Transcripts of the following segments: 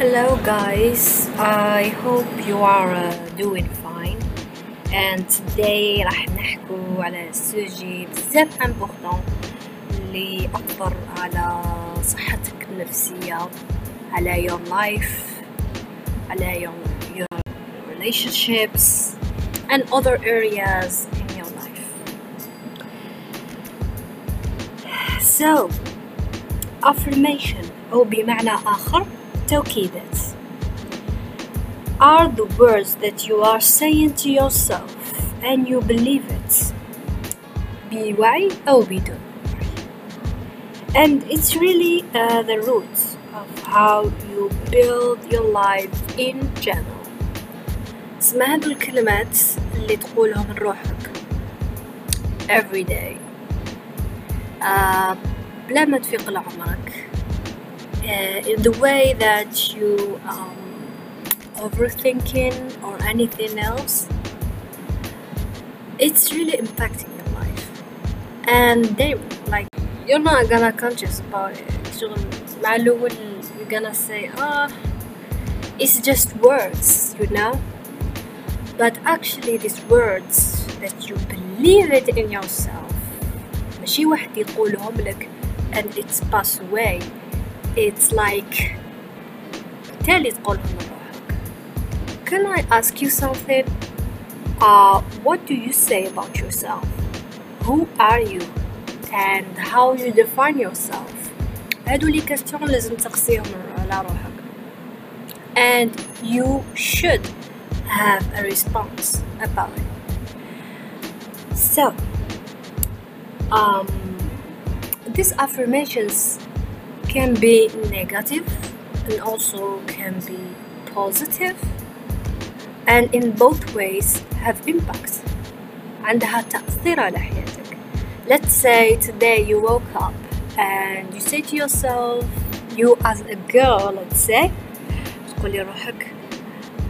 Hello guys, I hope you are uh, doing fine and today راح نحكو على سوجي بزاف امبورطون اللي أثر على صحتك النفسية على your life على your, your relationships and other areas in your life So affirmation أو بمعنى آخر توكيدات are the words that you are saying to yourself and you believe it بوعي أو بدون and it's really uh, the root of how you build your life in general اسمع هذو الكلمات اللي تقولهم لروحك every day uh, بلا ما تفيق لعمرك uh, in the way that you um, overthinking or anything else it's really impacting your life and they like you're not gonna conscious about it شغل مع الأول you're gonna say ah it's just words you know but actually these words that you believe it in yourself ماشي واحد يقولهم لك and it's pass away it's like بالتالي تقولهم لروحك can I ask you something uh, what do you say about yourself who are you and how you define yourself هادو لي كاستيون لازم تقصيهم على روحك and you should have a response about it so um, these affirmations can be negative and also can be positive and in both ways have impact عندها تأثير على حياتك let's say today you woke up and you say to yourself you as a girl let's say تقولي روحك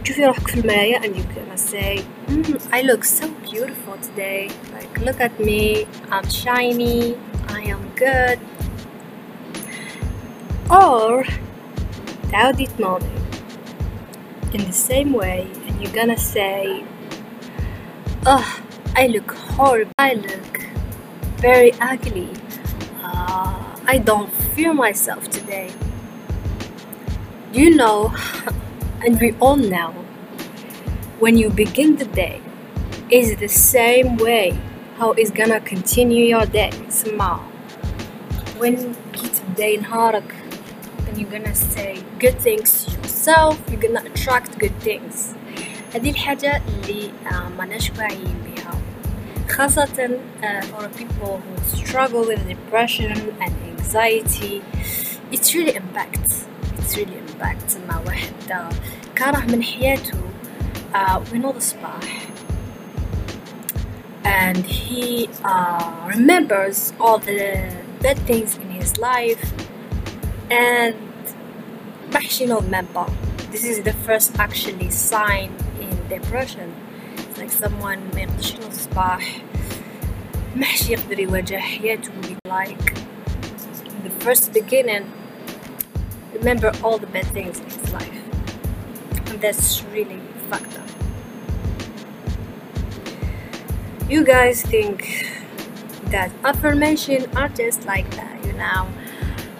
تشوفي روحك في المراية and you gonna say mm, I look so beautiful today like look at me I'm shiny I am good or تعاودي تنوضي in the same way and you're gonna say oh I look horrible I look very ugly uh, I don't feel myself today do you know and we all know when you begin the day is the same way how it's gonna continue your day اسمع when جيت تبداي نهارك then you're gonna say good things to yourself you're gonna attract good things هذه الحاجة اللي آه، ماناش واعيين بها خاصة uh, for people who struggle with depression and anxiety it's really impacts it's really impacts مع واحد آه، كاره من حياته uh, ونوض الصباح and he uh, remembers all the bad things in his life and محش ينوض remember this is the first actually sign in depression it's like someone ما يقدرش ينوض الصباح محش يقدر يواجه حياته like the first beginning remember all the bad things in his life and that's really fucked up you guys think that affirmation are just like that you know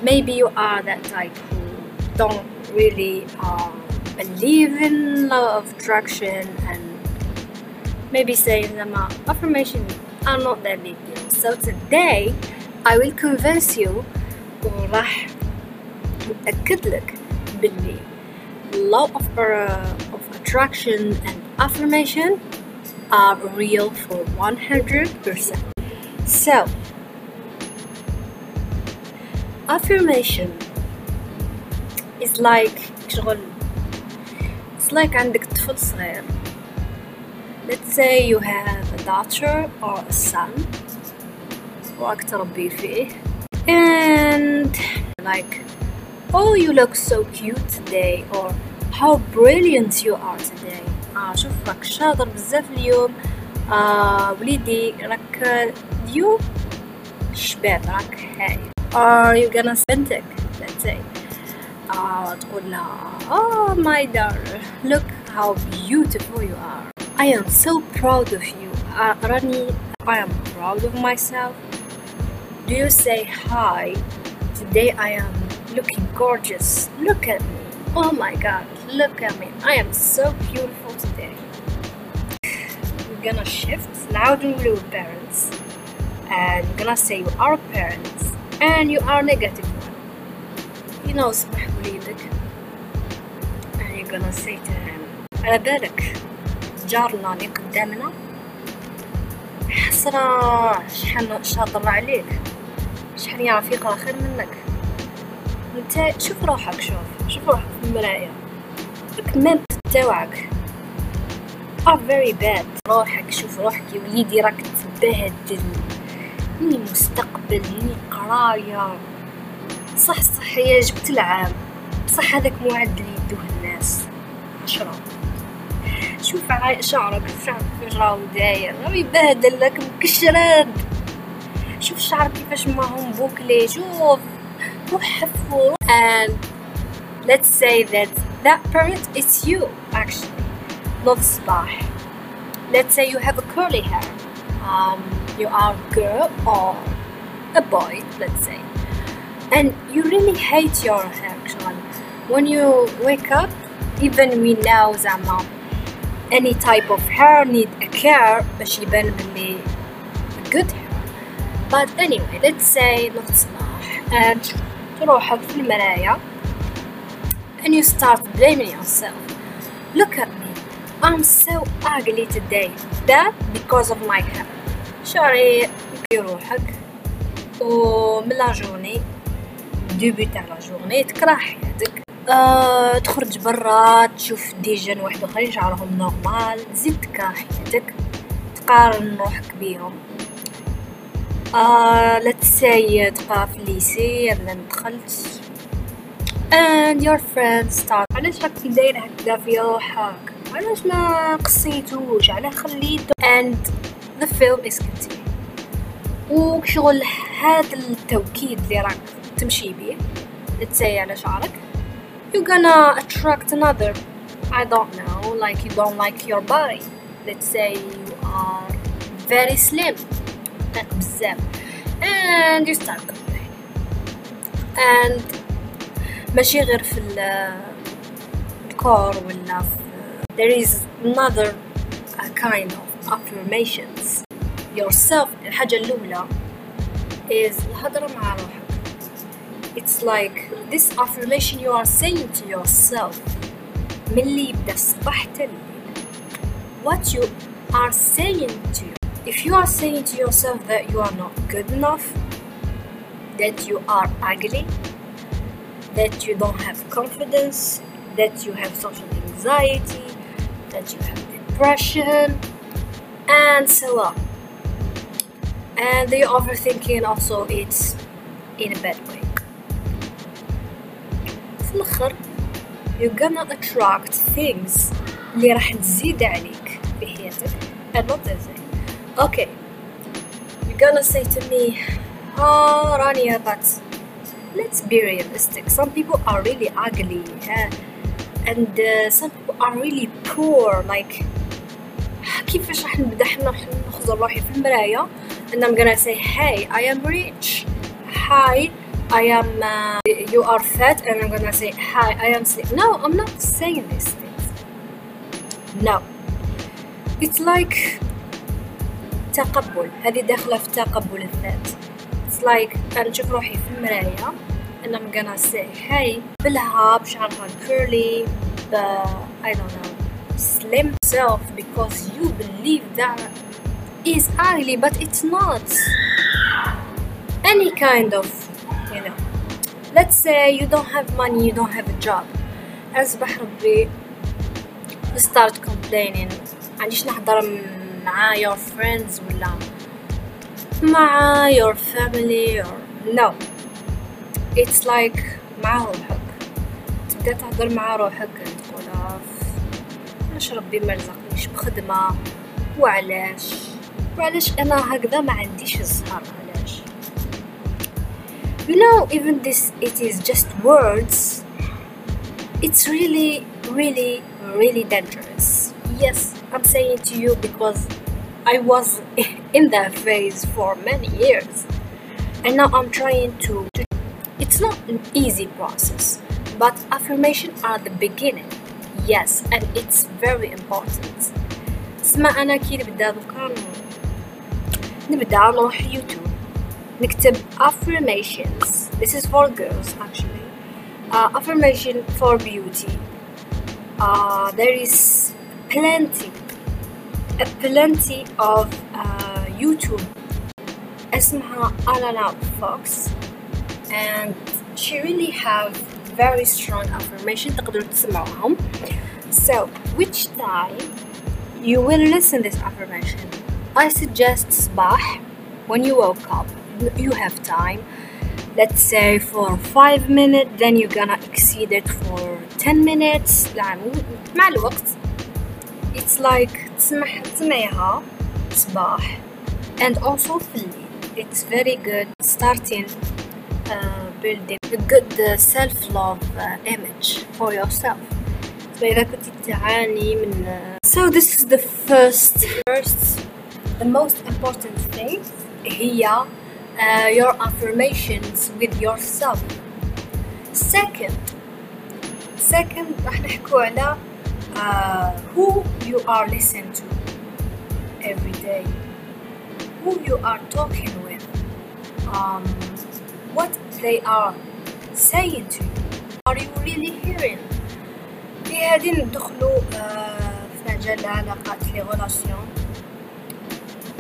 maybe you are that type who don't really um, believe in law of attraction and maybe saying them uh, affirmation are not that big deal so today I will convince you وراح أكد لك باللي law of, uh, of attraction and affirmation are real for 100%. So, affirmation is like شغل it's like عندك طفل صغير let's say you have a daughter or a son وراك تربي فيه and like oh you look so cute today or how brilliant you are today آه شوف راك شاطر بزاف اليوم آه وليدي راك اليوم شباب راك هاي are you gonna authentic let's say آه تقول لها oh my darling look how beautiful you are I am so proud of you uh, راني I am proud of myself do you say hi today I am looking gorgeous look at me oh my god look at me I am so beautiful today we're gonna shift نعاود نولو parents and we're gonna say you are parents And you are negative. You know صبح وليدك. And you're gonna say to him على بالك جارنا اللي قدامنا؟ حسرة شحال شاطر عليك. شحال يعرف يقرا خير منك. أنت شوف روحك شوف شوف روحك في المراية الكمامة تاوعك are very bad. روحك شوف روحك يا وليدي راك تبهدل. ني مستقبل؟ ني قراية. صح صح يا جبت العام. بصح هذاك معدل يدوه الناس. عشرة شوف عاي شعرك شعرك كيفاش راهو داير. راهو يبهدل لك مكشراد شوف شعرك كيفاش ما هم بوكلي. شوف. روح حفو and let's say that that parent is you actually. Not صباح let's say you have a curly hair. Um, you are a girl or a boy let's say and you really hate your hair actually when you wake up even we know زعما any type of hair need a care باش يبان بلي good hair but anyway let's say not صباح and تروحك في المراية and you start blaming yourself look at me I'm so ugly today that because of my hair شعري يروحك ومن لا جورني ديبي تاع لا جورني تكره حياتك آه تخرج برا تشوف دي جن واحد آخرين شعرهم نورمال زيد تكره حياتك تقارن روحك بيهم آه لا تساي تقرا في الليسي ولا دخلت and your friends start. علاش راك داير هكذا في روحك علاش ما قصيتوش؟ علاه خليته and the film is continuing. وشغل هذا التوكيد اللي راك تمشي بيه تساي على شعرك you're gonna attract another I don't know like you don't like your body let's say you are very slim بزاف and you start complaining and ماشي غير في الكور ولا في there is another kind of affirmations yourself الحاجة الأولى is الهضرة مع روحك it's like this affirmation you are saying to yourself من اللي يبدا الصباح حتى الليل what you are saying to you if you are saying to yourself that you are not good enough that you are ugly that you don't have confidence that you have social anxiety that you have depression and so on and the overthinking also it's in a bad way في الاخر you're gonna attract things اللي راح تزيد عليك في حياتك and not that thing okay you're gonna say to me oh Rania but let's be realistic some people are really ugly yeah? and uh, some people are really poor like كيفاش راح نبدا حنا نخزر روحي في المراية and I'm gonna say hey I am rich hi I am uh, you are fat and I'm gonna say hi I am slim no I'm not saying these things no it's like تقبل هذه داخلة في تقبل الذات it's like أنا نشوف روحي في المراية and I'm gonna say hey بلها بشعرها curly but I don't know slim self because you believe that is ugly but it's not any kind of you know let's say you don't have money you don't have a job أصبح ربي start complaining عنديش نحضر مع your friends ولا مع your family or no it's like مع روحك تبدا تهضر مع روحك تقول علاش ربي ما رزقنيش بخدمة وعلاش وعلاش انا هكذا ما عنديش الزهر علاش you know even this it is just words it's really, really, really dangerous. Yes, I'm saying to you because I was in that phase for many years, and now I'm trying to. to it's not an easy process, but affirmation are the beginning. Yes, and it's very important. اسمع أنا كي نبدا دوكا نبدا نروح يوتيوب نكتب affirmations this is for girls actually uh, affirmation for beauty uh, there is plenty a plenty of uh, YouTube اسمها Alana Fox and she really have very strong affirmation تقدروا تسمعوهم so which time you will listen this affirmation I suggest صباح when you woke up you have time let's say for 5 minutes then you're gonna exceed it for 10 minutes يعني مع الوقت it's like تسمح تسمعيها صباح and also في الليل it's very good starting uh, building a good uh, self-love uh, image for yourself فإذا كنت تعاني من uh, so this is the first first the most important thing هي uh, your affirmations with yourself second second راح نحكو على uh, who you are listening to every day who you are talking with um, what they are saying to you are you really hearing في هذه ندخلوا uh, في مجال العلاقات لي غولاسيون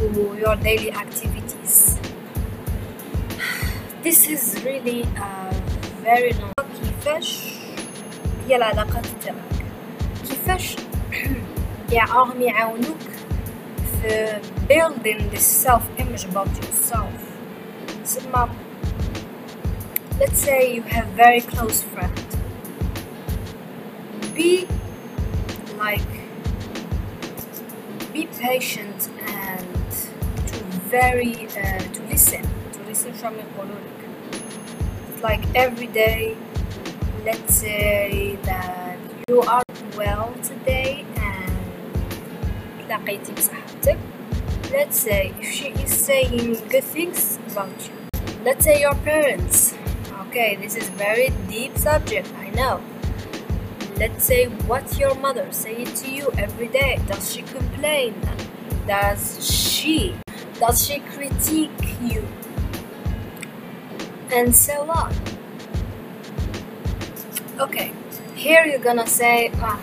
و your daily activities this is really uh, very long كيفاش هي العلاقات تاعك كيفاش راهم يعاونوك في building this self image about yourself سما let's say you have very close friend be like be patient and to very uh, to listen to listen from يقولوا لك like every day let's say that you are well today and تلاقيتي بصحتك let's say if she is saying good things about you let's say your parents okay this is very deep subject i know let's say what your mother say to you every day does she complain does she does she critique you and so on okay here you're gonna say ah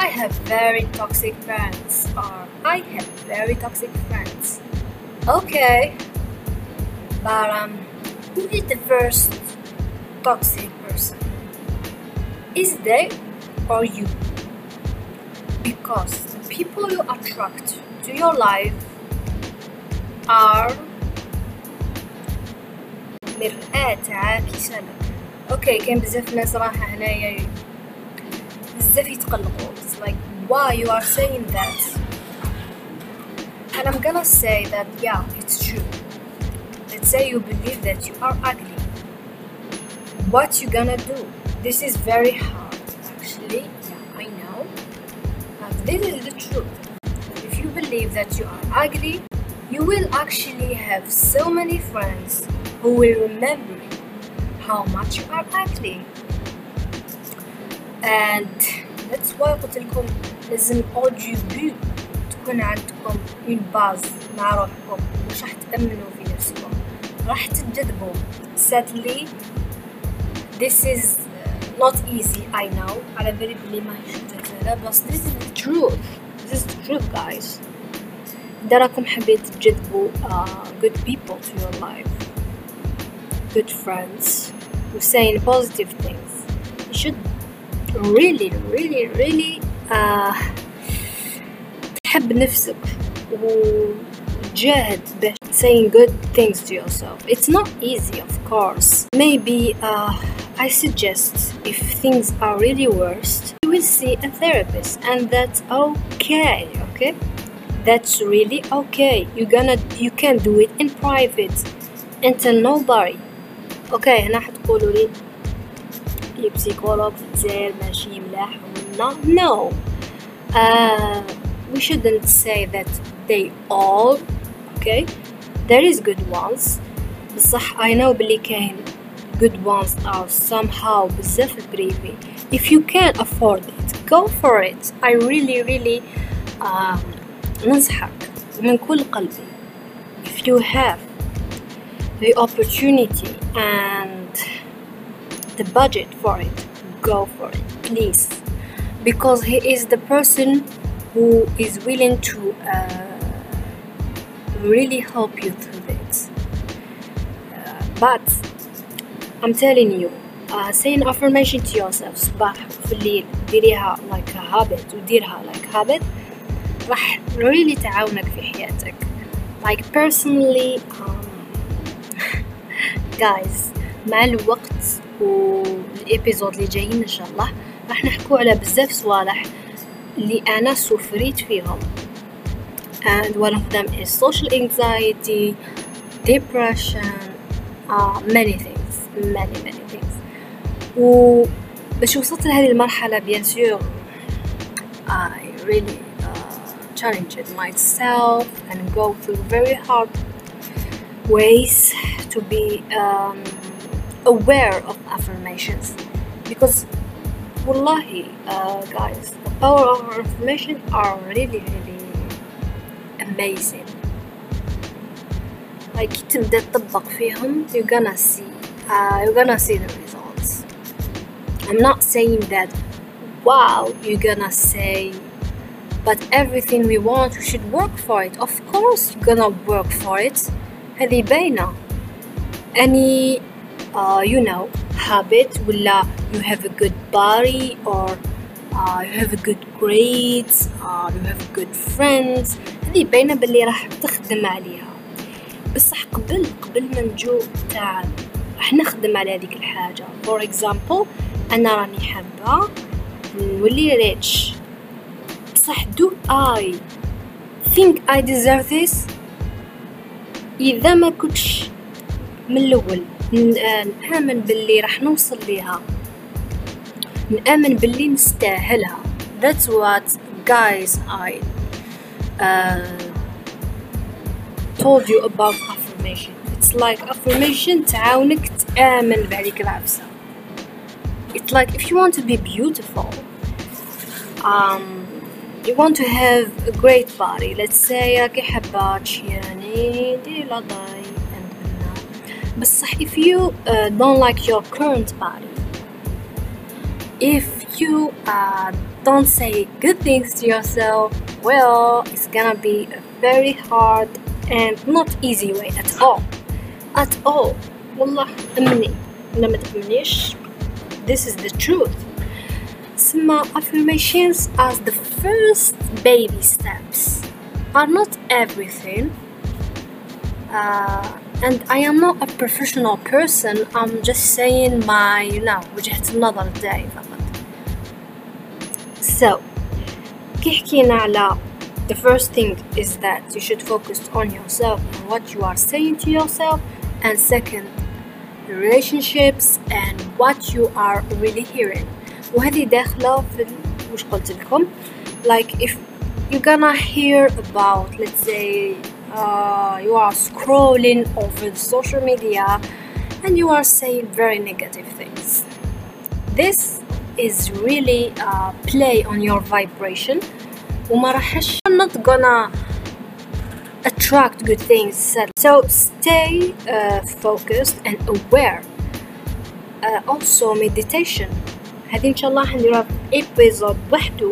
I have very toxic friends or I have very toxic friends. Okay. But um who is the first toxic person? Is they or you? Because the people you attract to your life are مرآة عاكسة لك. اوكي كاين بزاف ناس راح هنايا بزاف يتقلقوا it's like why you are saying that and I'm gonna say that yeah it's true let's say you believe that you are ugly what you gonna do this is very hard actually yeah I know but this is the truth if you believe that you are ugly you will actually have so many friends who will remember how much you are ugly and that's why قلت لكم لازم au début تكون عندكم une base مع روحكم مش راح تأمنوا في نفسكم راح تتجذبوا sadly this is not easy I know على بالي بلي ما هي سهلة بس this is the truth this is the truth guys إذا راكم حابين تجذبوا uh, good people to your life good friends who saying positive things you should really really really uh, تحب نفسك وتجاهد باش saying good things to yourself it's not easy of course maybe uh, I suggest if things are really worst you will see a therapist and that's okay okay that's really okay you gonna you can do it in private and tell nobody okay هنا حتقولوا لي لي بسيكولوج في الجزائر ماشي ملاح ولا no uh, we shouldn't say that they all okay there is good ones بصح I know بلي كاين good ones are somehow بزاف البريفي if you can afford it go for it I really really um, ننصحك من كل قلبي if you have the opportunity and the budget for it go for it please because he is the person who is willing to uh, really help you through this uh, but I'm telling you uh, say an affirmation to yourself صباح في الليل ديريها like a habit وديرها like habit راح really تعاونك في حياتك. Like personally um, guys مع الوقت والإبيزود اللي جايين إن شاء الله راح نحكو على بزاف صوالح اللي أنا سفريت فيهم. And one of them is social anxiety depression uh, many things many many things. و باش وصلت لهذه المرحلة بيان سور I really uh, challenged myself and go through very hard ways to be um, aware of affirmations because wallahi uh, guys the power of affirmation are really really amazing like تبدا تطبق فيهم you're gonna see uh, you're gonna see the results I'm not saying that wow you're gonna say but everything we want we should work for it of course you're gonna work for it هذه باينة any uh, you know habit ولا you have a good body or uh, you have a good grades uh, you have good friends هذه باينة باللي راح تخدم عليها بصح قبل قبل ما نجو تاع راح نخدم على هذيك الحاجة for example أنا راني حابة نولي rich بصح do I think I deserve this إذا ما كنتش من الأول نآمن باللي راح نوصل ليها نآمن باللي نستاهلها that's what guys I uh, told you about affirmation it's like affirmation تعاونك تآمن بهذيك العفسة it's like if you want to be beautiful um, you want to have a great body let's say راكي حابة تشيراني ديري لا ضاي بصح if you uh, don't like your current body if you uh, don't say good things to yourself well it's gonna be a very hard and not easy way at all at all والله أمني لما تأمنيش this is the truth سما affirmations as the first baby steps are not everything uh, and I am not a professional person I'm just saying my you know وجهة النظر تاعي فقط so كي حكينا على the first thing is that you should focus on yourself and what you are saying to yourself and second relationships and what you are really hearing وهذه داخلة في وش قلت لكم like if you're gonna hear about let's say uh, you are scrolling over the social media and you are saying very negative things this is really uh, play on your vibration وما راحش not gonna attract good things so stay uh, focused and aware uh, also meditation هذه ان شاء الله حنديرها في episode وحده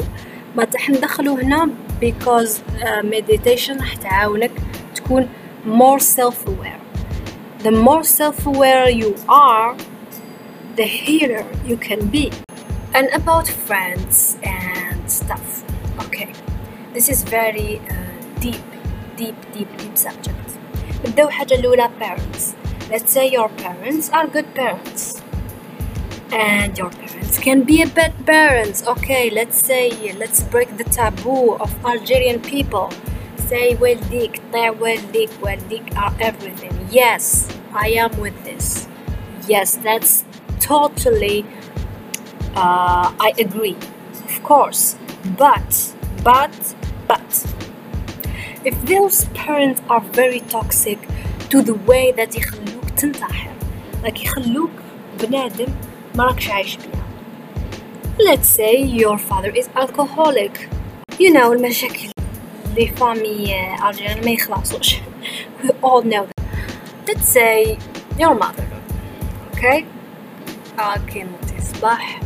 ما حندخلو هنا because uh, meditation راح تعاونك تكون more self-aware the more self-aware you are the healer you can be and about friends and stuff okay this is very uh, deep deep deep deep subject نبداو حاجة الأولى parents let's say your parents are good parents and your parents can be a bad parents okay let's say let's break the taboo of Algerian people say والديك طيع والديك والديك are everything yes I am with this yes that's totally uh, I agree of course but but but if those parents are very toxic to the way that يخلوك تنتحر like يخلوك بنادم ما راكش عايش بيها let's say your father is alcoholic. You know المشاكل اللي فامي الجيريان ما يخلصوش we all know that. Let's say your mother. Okay? آه كي نوضي الصباح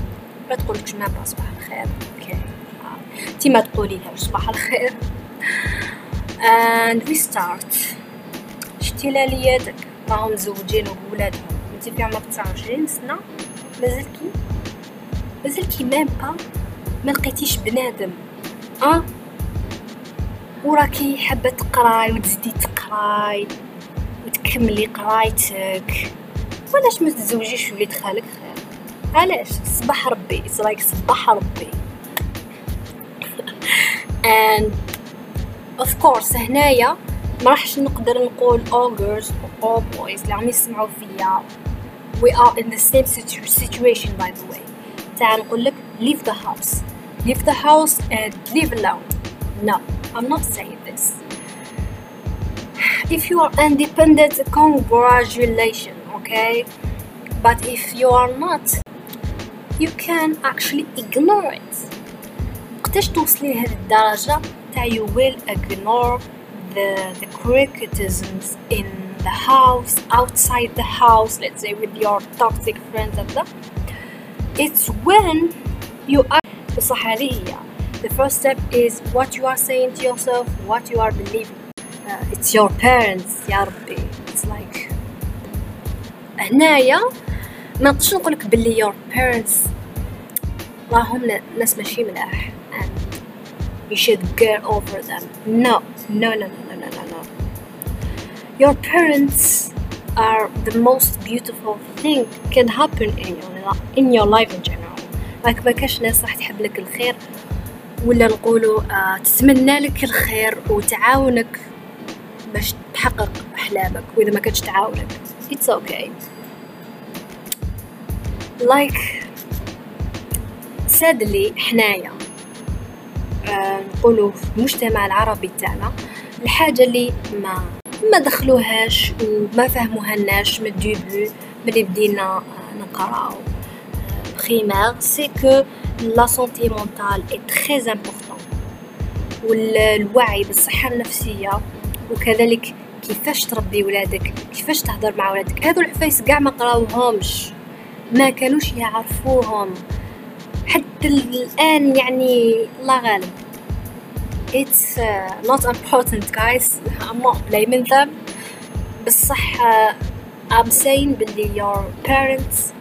ما تقولكش ما صباح الخير أوكي. انتي ما تقولي لها صباح الخير and we start. شتي لالياتك راهم مزوجين وبولادهم انتي في عمرك 29 سنة مازلكي مازلكي ميم با ما لقيتيش بنادم. آه وراكي حابة تقراي وتزيدي تقراي وتكملي قرايتك. وعلاش ما تتزوجيش وليد خالك خير؟ علاش؟ صباح ربي it's like صباح ربي. And of course هنايا ما راحش نقدر نقول all girls or all boys اللي عم يسمعوا فيا. we are in the same situ- situation by the way تاع نقول لك leave the house leave the house and leave alone no I'm not saying this if you are independent congratulations okay but if you are not you can actually ignore it وقتاش توصلي لهذه الدرجة تاع you will ignore the, the criticisms in the house outside the house let's say with your toxic friends and the it's when you are the first step is what you are saying to yourself what you are believing. Uh, it's your parents يا ربي it's like هنايا ما نقدرش نقولك بلي your parents راهم ناس ماشي ملاح and you should get over them. No no no no, no. Your parents are the most beautiful thing can happen in your in your life in general. Like ما كاش ناس راح تحب لك الخير ولا نقولوا آه تتمنى لك الخير وتعاونك باش تحقق أحلامك وإذا ما كانتش تعاونك. It's okay. Like sadly حنايا. آه نقولوا في المجتمع العربي تاعنا الحاجة اللي ما ما دخلوهاش وما فهموهالناش من الديبو ملي بدينا آه نقراو بريمير سي كو لا سونتي مونتال اي تري امبورطون والوعي بالصحة النفسية وكذلك كيفاش تربي ولادك كيفاش تهضر مع ولادك. هذو العفايس كاع ما قراوهمش ما كانوش يعرفوهم. حتى الآن يعني الله غالب. It's uh, not important guys. I'm not blaming them. بصح uh, I'm saying باللي your parents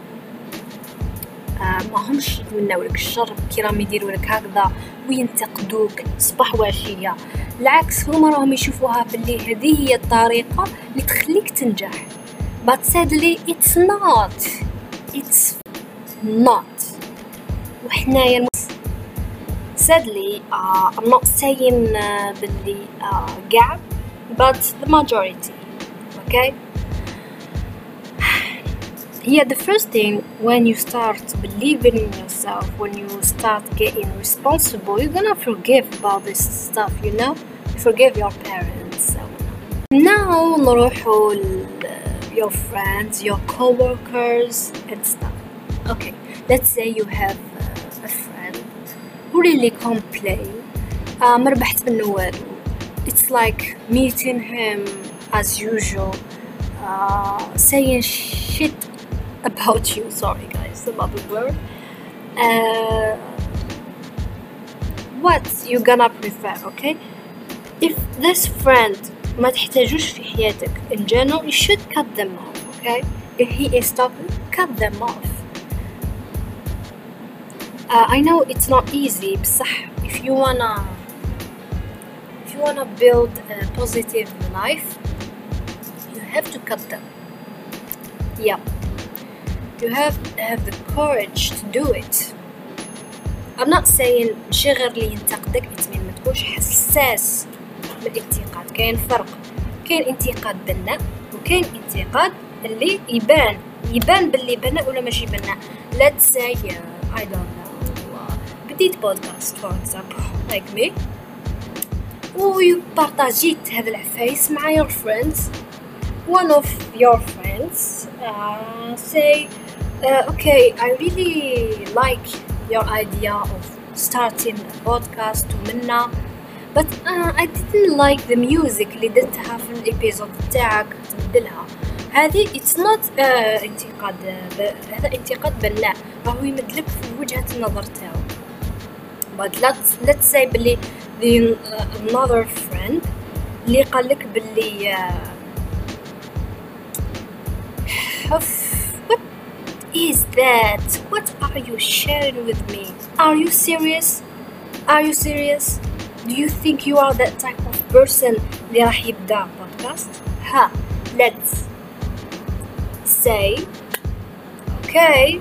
uh, ما همش يتمنوا لك الشر كي راهم يديروا لك هكذا وينتقدوك صباح وعشية. العكس هما راهم يشوفوها باللي هذه هي الطريقة اللي تخليك تنجح. But sadly it's not. It's not. وحنايا sadly uh, I'm not saying uh, باللي uh, gap but the majority okay yeah the first thing when you start believing in yourself when you start getting responsible you're gonna forgive about this stuff you know forgive your parents so now نروحوا your friends your co-workers and stuff okay let's say you have really complain uh, ما ربحت منه والو it's like meeting him as usual uh, saying shit about you sorry guys about the word uh, what you gonna prefer okay if this friend ما تحتاجوش في حياتك in general you should cut them off okay if he is talking cut them off Uh, I know it's not easy بصح if you wanna if you wanna build a positive life you have to cut them yeah you have to have the courage to do it I'm not saying شي غير اللي ينتقدك mean ما تكونش حساس من الانتقاد كاين فرق كاين انتقاد بناء وكاين انتقاد اللي يبان يبان باللي بناء ولا ماشي بناء let's say uh, I don't know uh, بديت بودكاست for example like me وبارطاجيت هذا العفايس مع your friends one of your friends uh, say uh, okay I really like your idea of starting a podcast ومنا but uh, I didn't like the music اللي درتها في الابيزود تاعك تبدلها هذه it's not uh, انتقاد ب... هذا انتقاد بناء راهو يمدلك في وجهة النظر تاعو but let's let's say بلي the uh, another friend اللي قالك بلي uh, what is that what are you sharing with me are you serious are you serious do you think you are that type of person اللي راح يبدا بودكاست ها let's say okay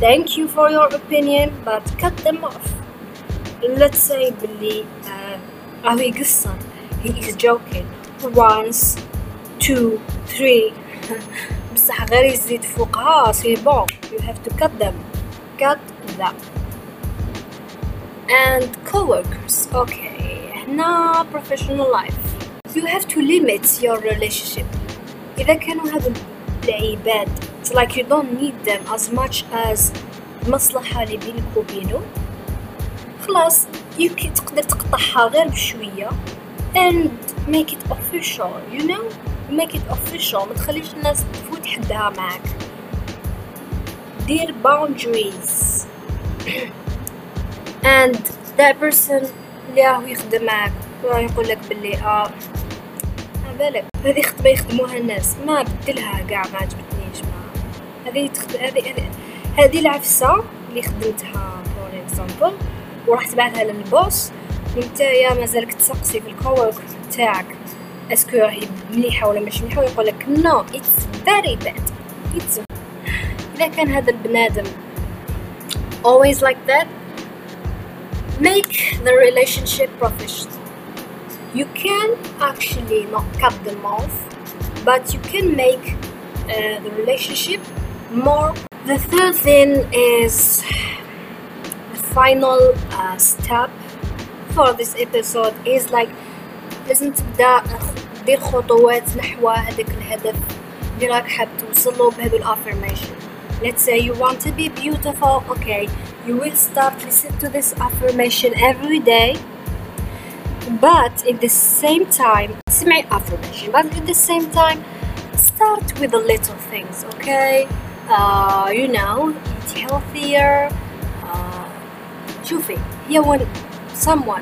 thank you for your opinion but cut them off let's say بلي uh, راهو يقصر he is joking once two three بصح غير يزيد فوقها سي بون you have to cut them cut them and coworkers okay هنا professional life you have to limit your relationship إذا كانوا هذو العباد it's like you don't need them as much as المصلحة اللي بينك وبينه خلاص يمكن تقدر تقطعها غير بشوية. And make it official you know make it official ما تخليش الناس تفوت حدها معك. دير boundaries. And that person اللي راهو يخدم معك راه يقول لك باللي آه بالك. هذه خدمه يخدموها الناس. ما بدلها كاع ما عجبتنيش ما. هذه تخد... هذه هذه العفسة اللي خدمتها فور اكزامبل وراح تبعثها للبوس وانتيا مازالك تسقسي في الكوورك تاعك اسكو راهي مليحه ولا مش مليحه ويقول لك نو اتس فيري باد اتس اذا كان هذا البنادم always like that make the relationship professional you can actually not cut them off but you can make uh, the relationship more the third thing is final uh, step for this episode is like لازم تبدا دير خطوات نحو هذاك الهدف اللي راك حاب توصله بهذو الافirmation let's say you want to be beautiful okay you will start listen to this affirmation every day but at the same time سمعي affirmation but at the same time start with the little things okay uh, you know eat healthier uh, شوفي هي when someone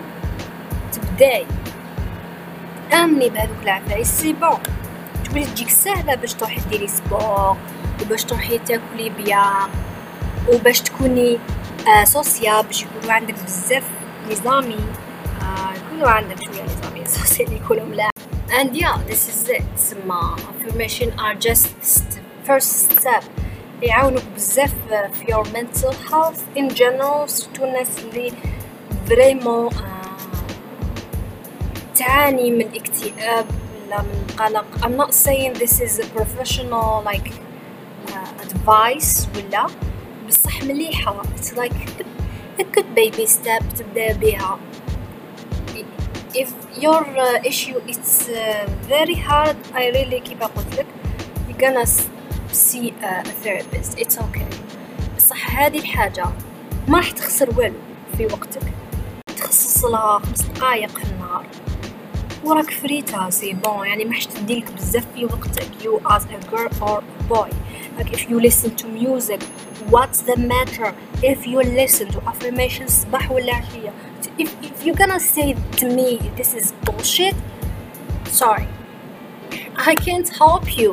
تبداي. أمني بهذوك العفايس سي بون. تولي تجيك سهلة باش تروحي ديري سبور وباش تروحي تاكلي بيان وباش تكوني آه سوسيال باش يكونوا عندك بزاف لي زامي آه يكونوا عندك شوية لي زامي سوسيال يكونوا ملاح and yeah this is it. تسمى affirmation are just first step. يعاونوك بزاف في your mental health in general سورتو الناس اللي فريمون آه تعاني من اكتئاب ولا من قلق I'm not saying this is a professional like uh, advice ولا بصح مليحة it's like a good baby step تبدا بها if your uh, issue is uh, very hard I really keep up with لك you're gonna see a therapist it's okay بصح هذه الحاجة ما راح تخسر والو في وقتك تخصص لها خمس دقايق في النهار وراك فريتها سي بون يعني ما حش تديلك بزاف في وقتك you as a girl or a boy like if you listen to music what's the matter if you listen to affirmations صباح ولا عشية if, if you're gonna say to me this is bullshit sorry I can't help you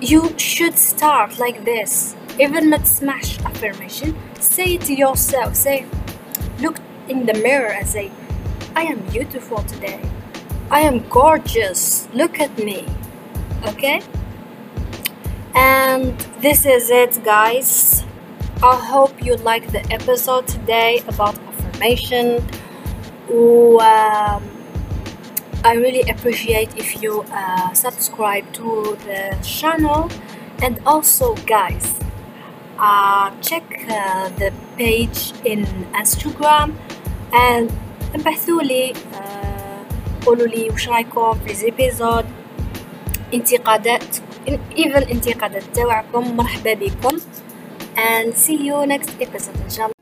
You should start like this. Even with smash affirmation, say to yourself, say, look in the mirror and say, I am beautiful today. I am gorgeous. Look at me. Okay? And this is it, guys. I hope you liked the episode today about affirmation. Ooh, um, I really appreciate if you uh, subscribe to the channel. And also, guys, uh, check uh, the page in Instagram and ابعثوا لي uh, قولوا لي وش رايكم في زيبيزود انتقادات even انتقادات تاوعكم مرحبا بكم and see you next episode ان شاء الله